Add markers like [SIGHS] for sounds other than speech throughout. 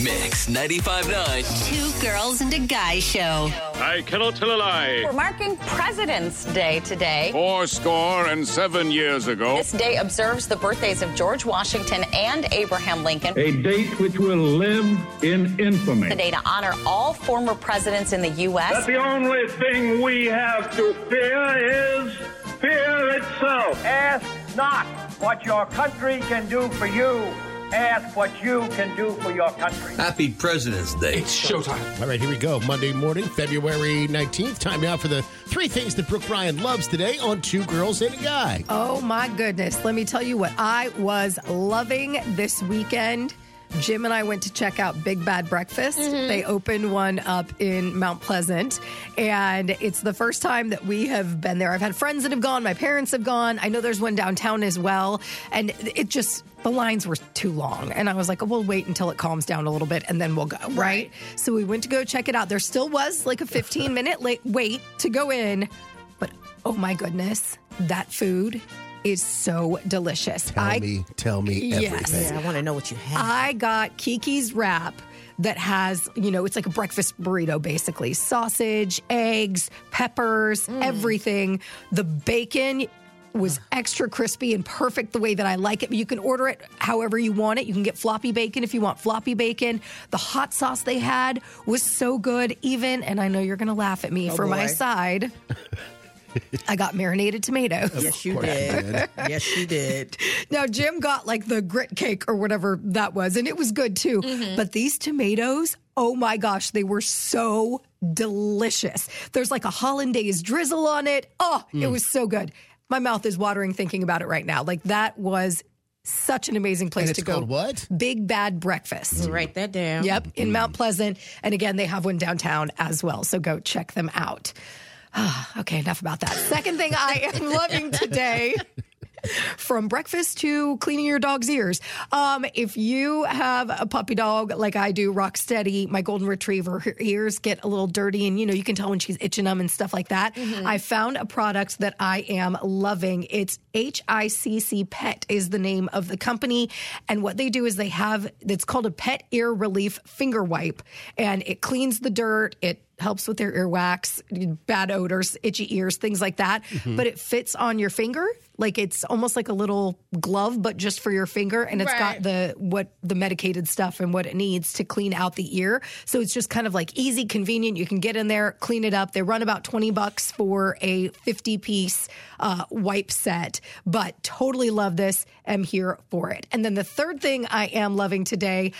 Mix 95.9. Two girls and a guy show. I cannot tell a lie. We're marking President's Day today. Four score and seven years ago. This day observes the birthdays of George Washington and Abraham Lincoln. A date which will live in infamy. The day to honor all former presidents in the U.S. But the only thing we have to fear is fear itself. Ask not what your country can do for you. Ask what you can do for your country. Happy President's Day. It's showtime. All right, here we go. Monday morning, February 19th. Time now for the three things that Brooke Ryan loves today on Two Girls and a Guy. Oh my goodness. Let me tell you what I was loving this weekend. Jim and I went to check out Big Bad Breakfast. Mm-hmm. They opened one up in Mount Pleasant, and it's the first time that we have been there. I've had friends that have gone, my parents have gone. I know there's one downtown as well, and it just the lines were too long. And I was like, oh, we'll wait until it calms down a little bit and then we'll go, right? So we went to go check it out. There still was like a 15 minute late wait to go in, but oh my goodness, that food is so delicious. Tell I me, tell me Yes. everything. I want to know what you have. I got Kiki's wrap that has, you know, it's like a breakfast burrito basically. Sausage, eggs, peppers, mm. everything. The bacon was extra crispy and perfect the way that I like it. You can order it however you want it. You can get floppy bacon if you want floppy bacon. The hot sauce they had was so good, even, and I know you're going to laugh at me oh, for my side. [LAUGHS] I got marinated tomatoes. yes, you course did. [LAUGHS] yes, you did. Now, Jim got like the grit cake or whatever that was, and it was good too. Mm-hmm. But these tomatoes, oh my gosh, they were so delicious. There's like a hollandaise drizzle on it. Oh, it mm. was so good. My mouth is watering thinking about it right now. Like that was such an amazing place And it's to go. what? Big Bad Breakfast. Mm. Write that down. Yep, in Mount mm. Pleasant. And again, they have one downtown as well. So go check them out. Ah, [SIGHS] okay, enough about that. Second thing I am [LAUGHS] loving today. From breakfast to cleaning your dog's ears. Um, if you have a puppy dog like I do, rock steady, my golden retriever, her ears get a little dirty and you know, you can tell when she's itching them and stuff like that. I found a product that I am loving. It's HICC Pet is the name of the company. And what they do is they have, it's called a pet ear relief finger wipe and it cleans the dirt. It helps with their earwax, bad odors, itchy ears, things like that. But it fits on your finger. Like it's almost like a little glove, but just for your finger. And it's got the what the medicated stuff and what it needs to clean out the ear. So it's just kind of like easy, convenient. You can get in there, clean it up. They run about 20 bucks for a 50 piece uh, wipe set, but totally love this. Am here for it. And then the third thing I am loving today.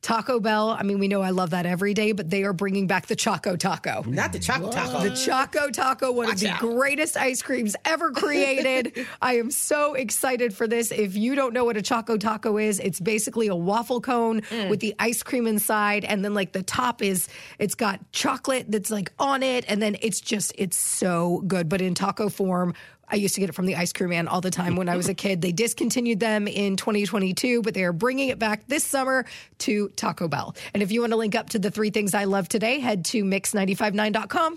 Taco Bell. I mean, we know I love that every day, but they are bringing back the Choco Taco. Not the chocolate taco. The Choco Taco, one of the out. greatest ice creams ever created. [LAUGHS] I am so excited for this. If you don't know what a Choco Taco is, it's basically a waffle cone Mm. with the ice cream inside, and then like the top is it's got chocolate that's like on it, and then it's just it's so good, but in taco form. I used to get it from the Ice Cream Man all the time when I was a [LAUGHS] kid. They discontinued them in 2022, but they are bringing it back this summer to Taco Bell. And if you want to link up to the three things I love today, head to mix959.com